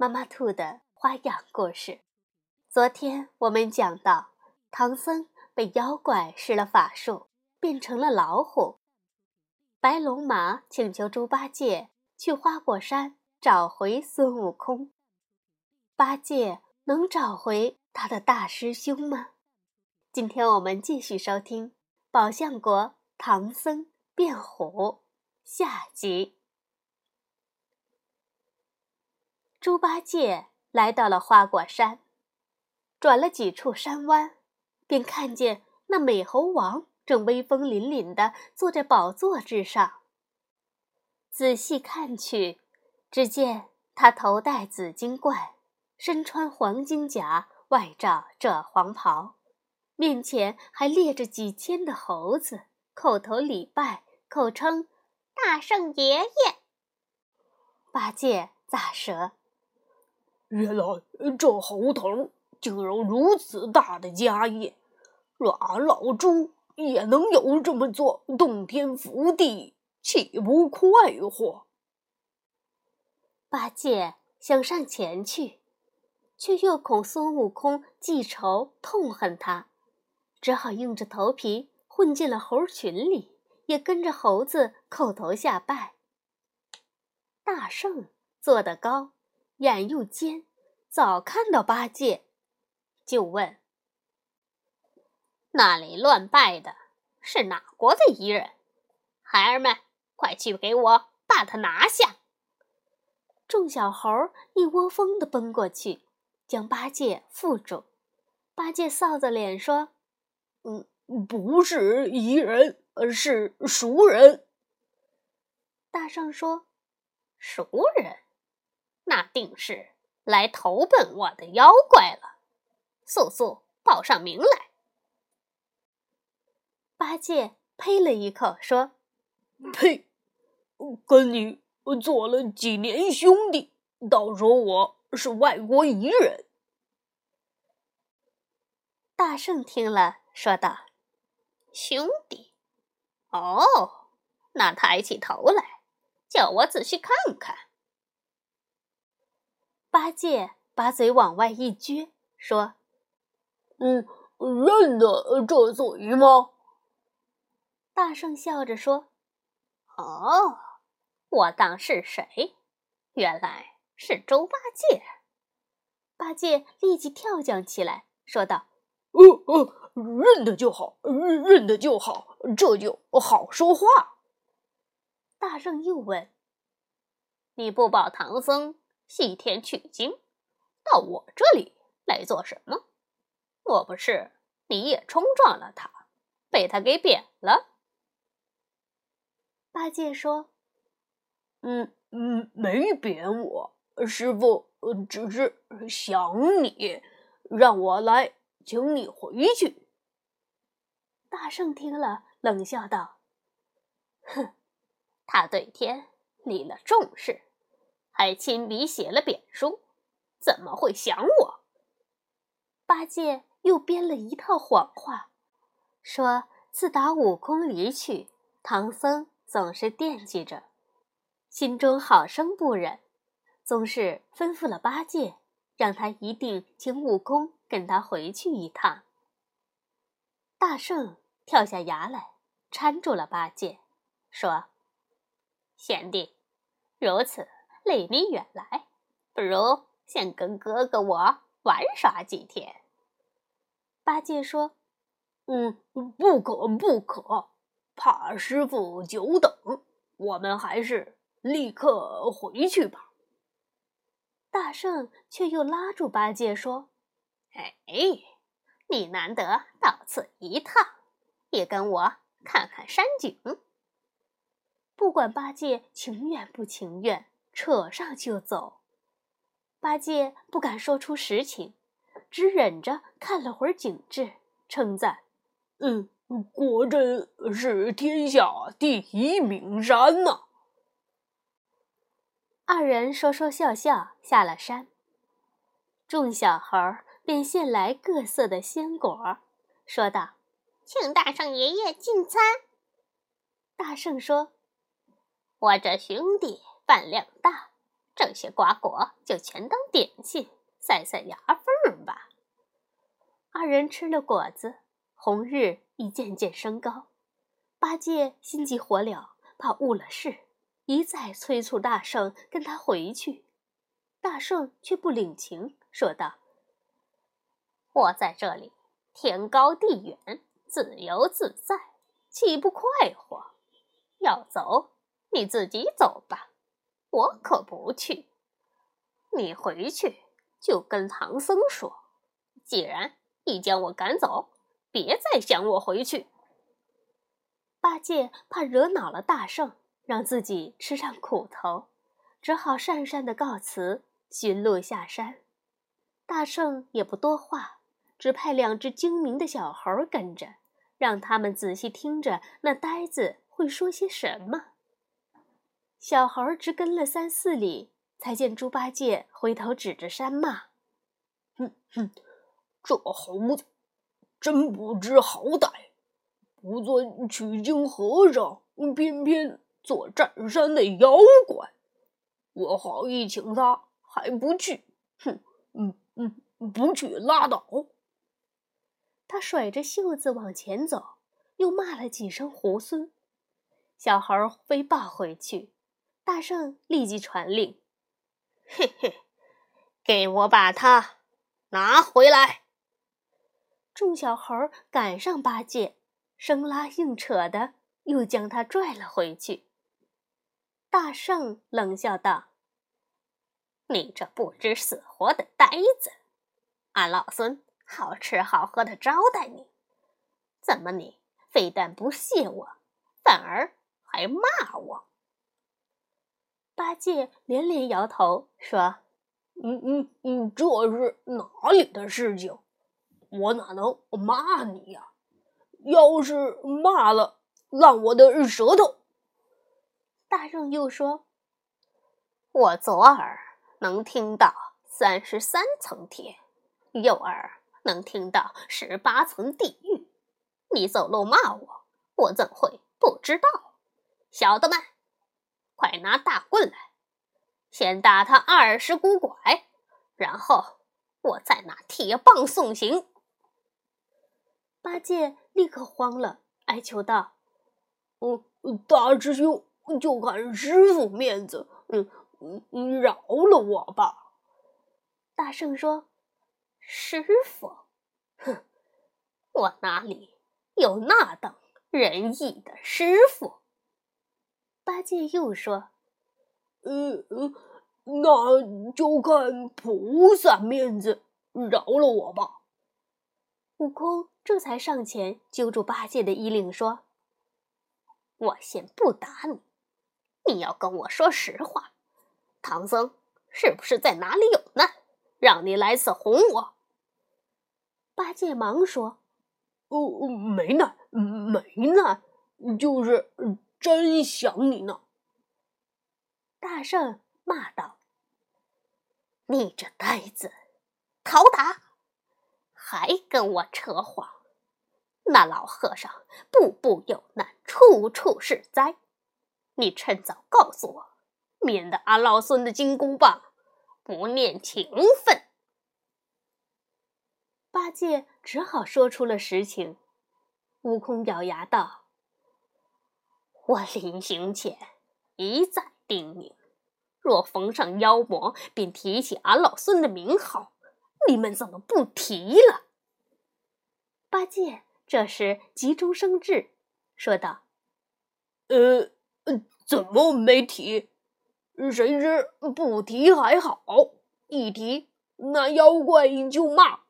妈妈兔的花样故事。昨天我们讲到，唐僧被妖怪施了法术，变成了老虎。白龙马请求猪八戒去花果山找回孙悟空。八戒能找回他的大师兄吗？今天我们继续收听《宝象国唐僧变虎》下集。猪八戒来到了花果山，转了几处山弯，便看见那美猴王正威风凛凛地坐在宝座之上。仔细看去，只见他头戴紫金冠，身穿黄金甲，外罩这黄袍，面前还列着几千的猴子，叩头礼拜，口称“大圣爷爷”。八戒咋舌？原来这猴头竟有如此大的家业，若俺老猪也能有这么做洞天福地，岂不快活？八戒想上前去，却又恐孙悟空记仇痛恨他，只好硬着头皮混进了猴群里，也跟着猴子叩头下拜。大圣坐得高。眼又尖，早看到八戒，就问：“那里乱拜的是哪国的夷人？孩儿们，快去给我把他拿下！”众小猴一窝蜂地奔过去，将八戒缚住。八戒臊着脸说：“嗯，不是夷人，是熟人。”大圣说：“熟人。”那定是来投奔我的妖怪了，速速报上名来！八戒呸了一口，说：“呸！跟你做了几年兄弟，倒说我是外国夷人。”大圣听了，说道：“兄弟？哦，那抬起头来，叫我仔细看看。”八戒把嘴往外一撅，说：“嗯，认得这嘴吗？”大圣笑着说：“哦，我当是谁？原来是猪八戒。”八戒立即跳将起来，说道：“哦哦，认得就好，认得就好，这就好说话。”大圣又问：“你不保唐僧？”西天取经，到我这里来做什么？莫不是你也冲撞了他，被他给贬了？八戒说：“嗯嗯，没贬我，师傅只是想你，让我来请你回去。”大圣听了，冷笑道：“哼，他对天立了重誓。”还亲笔写了贬书，怎么会想我？八戒又编了一套谎话，说自打悟空离去，唐僧总是惦记着，心中好生不忍，总是吩咐了八戒，让他一定请悟空跟他回去一趟。大圣跳下崖来，搀住了八戒，说：“贤弟，如此。”离你远来，不如先跟哥哥我玩耍几天。八戒说：“嗯，不可不可，怕师傅久等，我们还是立刻回去吧。”大圣却又拉住八戒说：“哎，你难得到此一趟，也跟我看看山景。”不管八戒情愿不情愿。扯上就走，八戒不敢说出实情，只忍着看了会儿景致，称赞：“嗯，果真是天下第一名山呐！”二人说说笑笑，下了山。众小猴便献来各色的鲜果，说道：“请大圣爷爷进餐。”大圣说：“我这兄弟饭量大，这些瓜果就全当点心，塞塞牙缝吧。”二人吃了果子，红日已渐渐升高。八戒心急火燎，怕误了事。一再催促大圣跟他回去，大圣却不领情，说道：“我在这里天高地远，自由自在，岂不快活？要走，你自己走吧，我可不去。你回去就跟唐僧说，既然已将我赶走，别再想我回去。”八戒怕惹恼了大圣。让自己吃上苦头，只好讪讪的告辞，寻路下山。大圣也不多话，只派两只精明的小猴跟着，让他们仔细听着那呆子会说些什么。小猴直跟了三四里，才见猪八戒回头指着山骂：“哼哼，这猴子真不知好歹，不做取经和尚，偏偏……”做占山的妖怪，我好意请他还不去，哼，嗯嗯，不去拉倒。他甩着袖子往前走，又骂了几声猢狲。小猴飞抱回去，大圣立即传令：“嘿嘿，给我把它拿回来！”众小猴赶上八戒，生拉硬扯的，又将他拽了回去。大圣冷笑道：“你这不知死活的呆子，俺老孙好吃好喝的招待你，怎么你非但不谢我，反而还骂我？”八戒连连摇头说：“嗯嗯嗯，这是哪里的事情？我哪能骂你呀？要是骂了，烂我的舌头！”大圣又说：“我左耳能听到三十三层天，右耳能听到十八层地狱。你走路骂我，我怎会不知道？小的们，快拿大棍来，先打他二十股拐，然后我再拿铁棒送行。”八戒立刻慌了，哀求道：“嗯，大师兄。”就看师傅面子，嗯嗯，饶了我吧。大圣说：“师傅，哼，我哪里有那等仁义的师傅？”八戒又说：“嗯嗯，那就看菩萨面子，饶了我吧。”悟空这才上前揪住八戒的衣领说：“我先不打你。”你要跟我说实话，唐僧是不是在哪里有难，让你来此哄我？八戒忙说：“哦，没难，没难，就是真想你呢。”大圣骂道：“你这呆子，讨打，还跟我扯谎！那老和尚步步有难，处处是灾。”你趁早告诉我，免得俺老孙的金箍棒不念情分。八戒只好说出了实情。悟空咬牙道：“我临行前一再叮咛，若逢上妖魔，便提起俺老孙的名号。你们怎么不提了？”八戒这时急中生智，说道：“呃。”怎么没提？谁知不提还好，一提那妖怪就骂。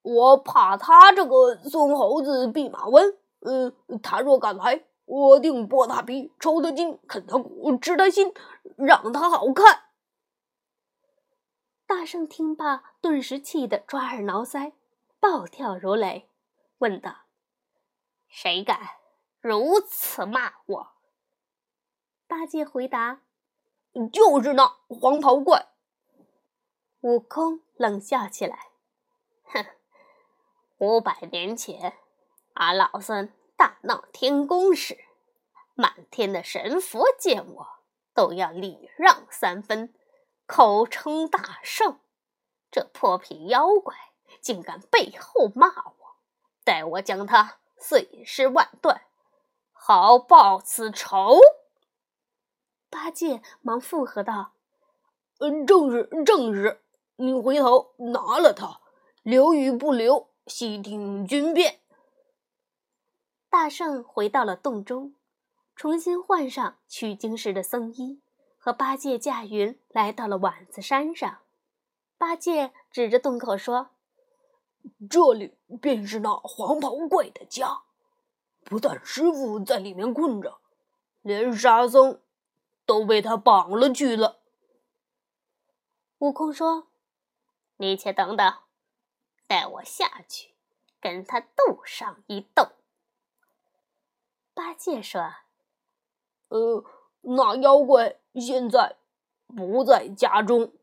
我怕他这个孙猴子弼马温，嗯，他若敢来，我定剥他皮，抽他筋，啃他骨，吃他心，让他好看。大圣听罢，顿时气得抓耳挠腮，暴跳如雷，问道：“谁敢如此骂我？”八戒回答：“就是那黄袍怪。”悟空冷笑起来：“哼，五百年前，俺老孙大闹天宫时，满天的神佛见我都要礼让三分，口称大圣。这泼皮妖怪竟敢背后骂我，待我将他碎尸万段，好报此仇。”八戒忙附和道：“嗯，正是，正是。”你回头拿了他，留与不留，悉听君便。大圣回到了洞中，重新换上取经时的僧衣，和八戒驾云来到了碗子山上。八戒指着洞口说：“这里便是那黄袍怪的家。不但师傅在里面困着，连沙僧都被他绑了去了。”悟空说。你且等等，待我下去跟他斗上一斗。八戒说：“呃，那妖怪现在不在家中。”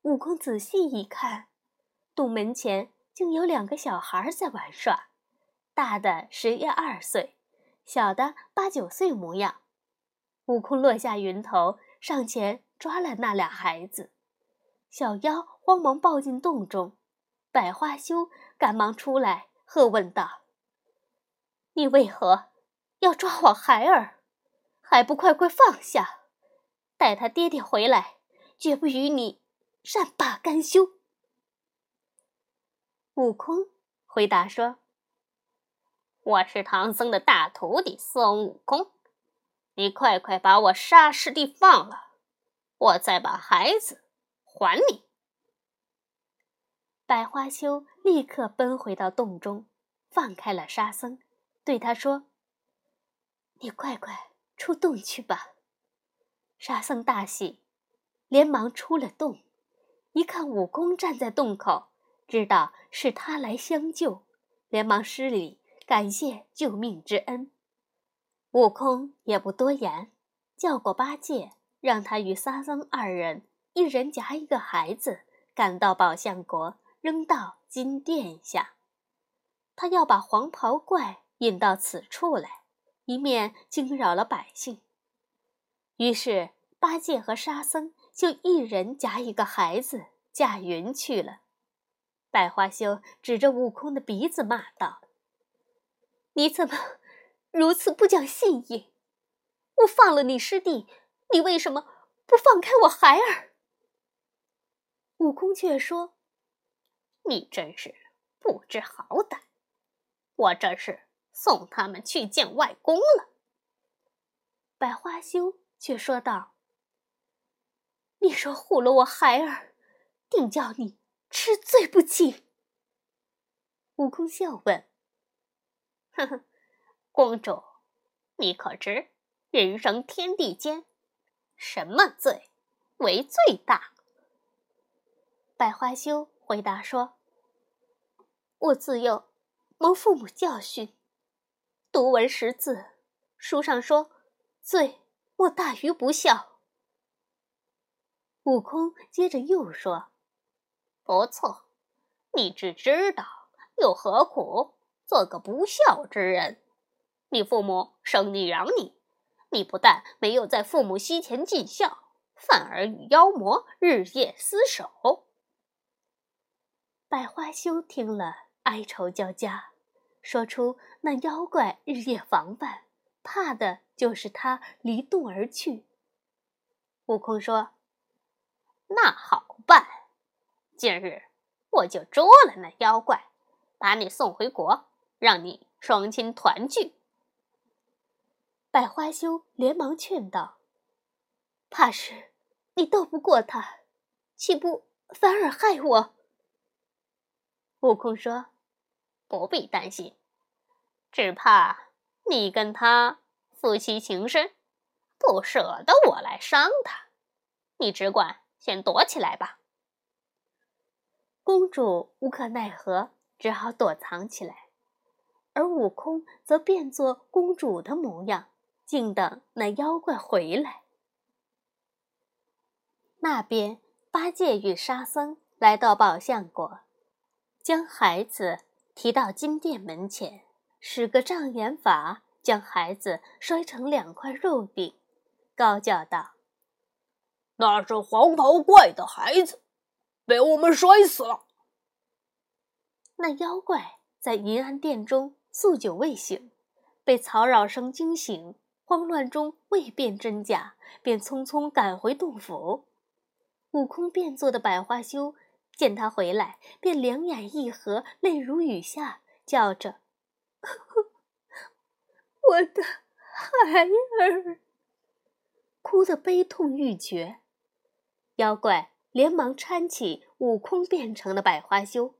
悟空仔细一看，洞门前竟有两个小孩在玩耍，大的十一二岁，小的八九岁模样。悟空落下云头，上前抓了那俩孩子。小妖慌忙抱进洞中，百花羞赶忙出来，喝问道：“你为何要抓我孩儿？还不快快放下！待他爹爹回来，绝不与你善罢甘休。”悟空回答说：“我是唐僧的大徒弟孙悟空，你快快把我沙师弟放了，我再把孩子。”还你！百花羞立刻奔回到洞中，放开了沙僧，对他说：“你快快出洞去吧。”沙僧大喜，连忙出了洞，一看悟空站在洞口，知道是他来相救，连忙施礼感谢救命之恩。悟空也不多言，叫过八戒，让他与沙僧二人。一人夹一个孩子，赶到宝象国，扔到金殿下。他要把黄袍怪引到此处来，一面惊扰了百姓。于是八戒和沙僧就一人夹一个孩子驾云去了。百花羞指着悟空的鼻子骂道：“你怎么如此不讲信义？我放了你师弟，你为什么不放开我孩儿？”悟空却说：“你真是不知好歹！我这是送他们去见外公了。”百花羞却说道：“你说护了我孩儿，定叫你吃罪不起。”悟空笑问：“呵呵，公主，你可知人生天地间，什么罪为最大？”百花羞回答说：“我自幼蒙父母教训，读文识字，书上说，罪莫大于不孝。”悟空接着又说：“不错，你只知道，又何苦做个不孝之人？你父母生你养你，你不但没有在父母膝前尽孝，反而与妖魔日夜厮守。”百花羞听了，哀愁交加，说出那妖怪日夜防范，怕的就是他离洞而去。悟空说：“那好办，今日我就捉了那妖怪，把你送回国，让你双亲团聚。”百花羞连忙劝道：“怕是你斗不过他，岂不反而害我？”悟空说：“不必担心，只怕你跟他夫妻情深，不舍得我来伤他。你只管先躲起来吧，公主无可奈何，只好躲藏起来，而悟空则变作公主的模样，静等那妖怪回来。那边，八戒与沙僧来到宝象国，将孩子提到金殿门前，使个障眼法，将孩子摔成两块肉饼，高叫道：“那是黄袍怪的孩子，被我们摔死了。”那妖怪在银安殿中宿酒未醒，被嘈扰声惊醒，慌乱中未辨真假，便匆匆赶回洞府。悟空变作的百花羞见他回来，便两眼一合，泪如雨下，叫着：“我的孩儿！”哭得悲痛欲绝。妖怪连忙搀起悟空变成的百花羞，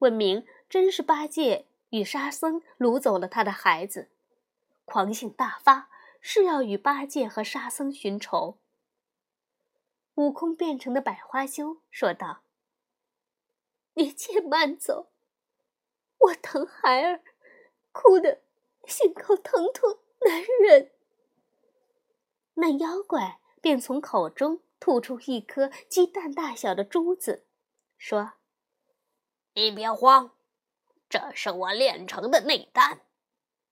问明真是八戒与沙僧掳走了他的孩子，狂性大发，是要与八戒和沙僧寻仇。悟空变成的百花羞说道：“你且慢走，我疼孩儿，哭得心口疼痛难忍。”那妖怪便从口中吐出一颗鸡蛋大小的珠子，说：“你别慌，这是我炼成的内丹，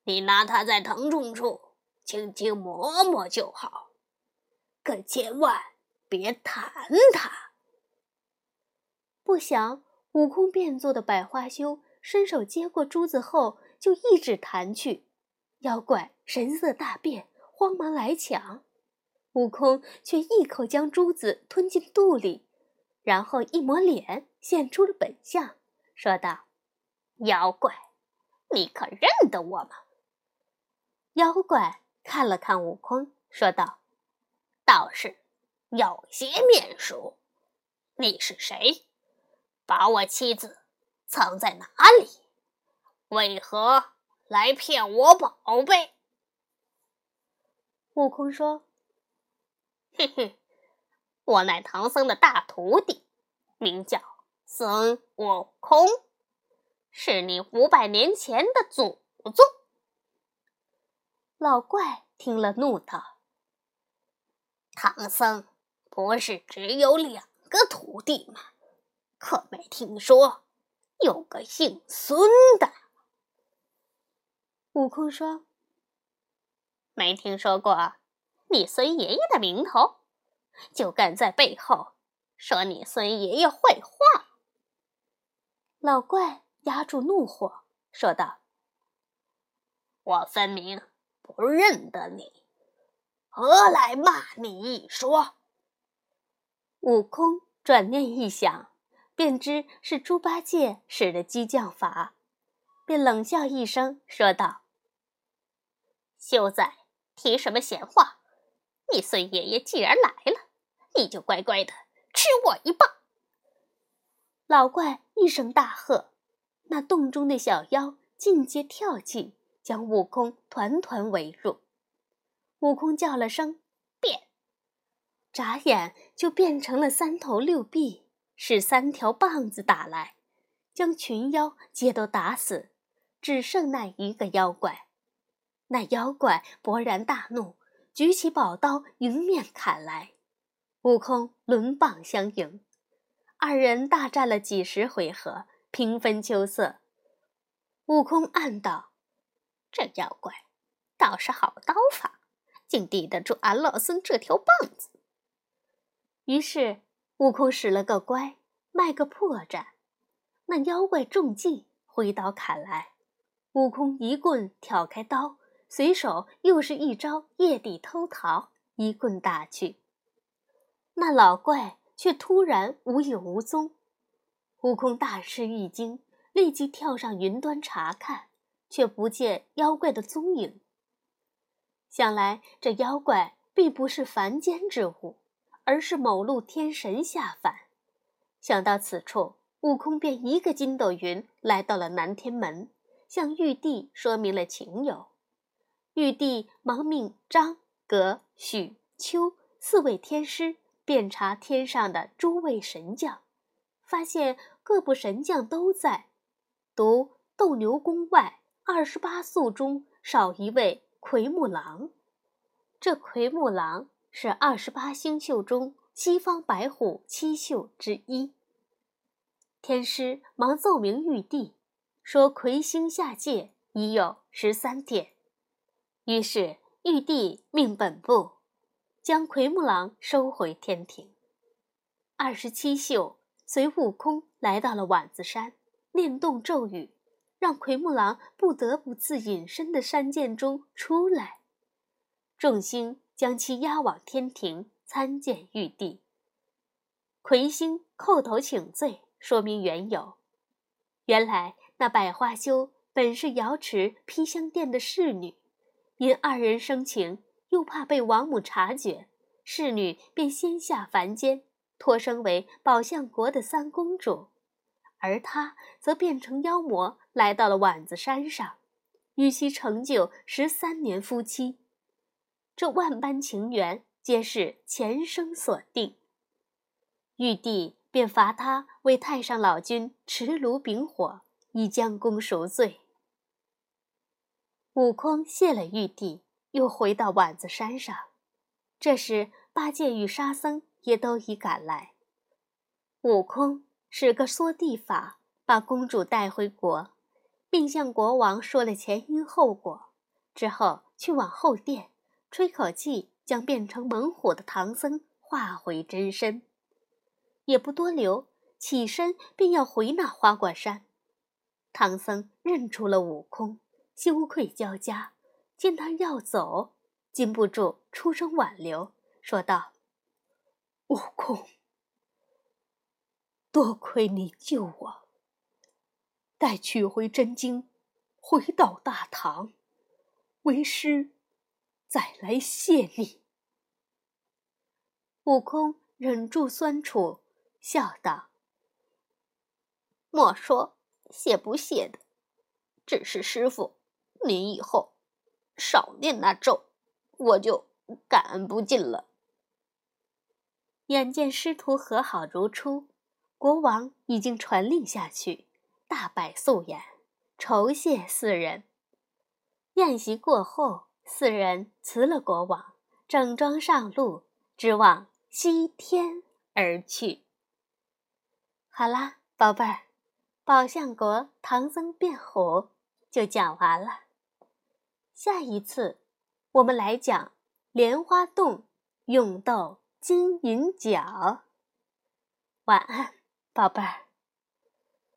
你拿它在疼痛处轻轻磨磨就好，可千万。”别弹它！不想悟空变作的百花羞伸手接过珠子后，就一指弹去，妖怪神色大变，慌忙来抢，悟空却一口将珠子吞进肚里，然后一抹脸，现出了本相，说道：“妖怪，你可认得我吗？”妖怪看了看悟空，说道：“道士。”有些面熟，你是谁？把我妻子藏在哪里？为何来骗我宝贝？悟空说：“嘿嘿，我乃唐僧的大徒弟，名叫孙悟空，是你五百年前的祖宗。”老怪听了，怒道：“唐僧。”不是只有两个徒弟吗？可没听说有个姓孙的。悟空说：“没听说过你孙爷爷的名头，就敢在背后说你孙爷爷坏话。”老怪压住怒火，说道：“我分明不认得你，何来骂你一说？”悟空转念一想，便知是猪八戒使的激将法，便冷笑一声，说道：“休在提什么闲话！你孙爷爷既然来了，你就乖乖的吃我一棒！”老怪一声大喝，那洞中的小妖尽皆跳起，将悟空团团围住。悟空叫了声。变眨眼就变成了三头六臂，使三条棒子打来，将群妖皆都打死，只剩那一个妖怪。那妖怪勃然大怒，举起宝刀迎面砍来。悟空抡棒相迎，二人大战了几十回合，平分秋色。悟空暗道：“这妖怪倒是好刀法，竟抵得住俺老孙这条棒子。”于是，悟空使了个乖，卖个破绽。那妖怪中计，挥刀砍来。悟空一棍挑开刀，随手又是一招夜底偷桃，一棍打去。那老怪却突然无影无踪。悟空大吃一惊，立即跳上云端查看，却不见妖怪的踪影。想来这妖怪并不是凡间之物。而是某路天神下凡，想到此处，悟空便一个筋斗云来到了南天门，向玉帝说明了情由。玉帝忙命张、葛、许、丘四位天师遍查天上的诸位神将，发现各部神将都在。独斗牛宫外二十八宿中少一位奎木狼。这奎木狼是二十八星宿中西方白虎七宿之一。天师忙奏明玉帝，说魁星下界已有十三天。于是玉帝命本部将奎木狼收回天庭。二十七宿随悟空来到了碗子山。念动咒语，让奎木狼不得不自隐身的山涧中出来。众星将其押往天庭参见玉帝。魁星叩头请罪，说明缘由。原来那百花羞本是瑶池披香殿的侍女，因二人生情，又怕被王母察觉，侍女便先下凡间，托生为宝象国的三公主。而他则变成妖魔，来到了碗子山上，与其成就十三年夫妻。这万般情缘，皆是前生所定。玉帝便罚他为太上老君持炉秉火，以将功赎罪。悟空谢了玉帝，又回到碗子山上。这时，八戒与沙僧也都已赶来。悟空。使个缩地法，把公主带回国，并向国王说了前因后果。之后去往后殿，吹口气，将变成猛虎的唐僧化回真身。也不多留，起身便要回那花果山。唐僧认出了悟空，羞愧交加，见他要走，禁不住出声挽留，说道：“悟空。”多亏你救我，待取回真经，回到大唐，为师再来谢你。悟空忍住酸楚，笑道：“莫说谢不谢的，只是师傅，您以后少念那咒，我就感恩不尽了。”眼见师徒和好如初。国王已经传令下去，大摆素宴，酬谢四人。宴席过后，四人辞了国王，整装上路，直往西天而去。好啦，宝贝儿，宝象国唐僧变虎就讲完了。下一次，我们来讲莲花洞勇斗金银角。晚安。宝贝儿。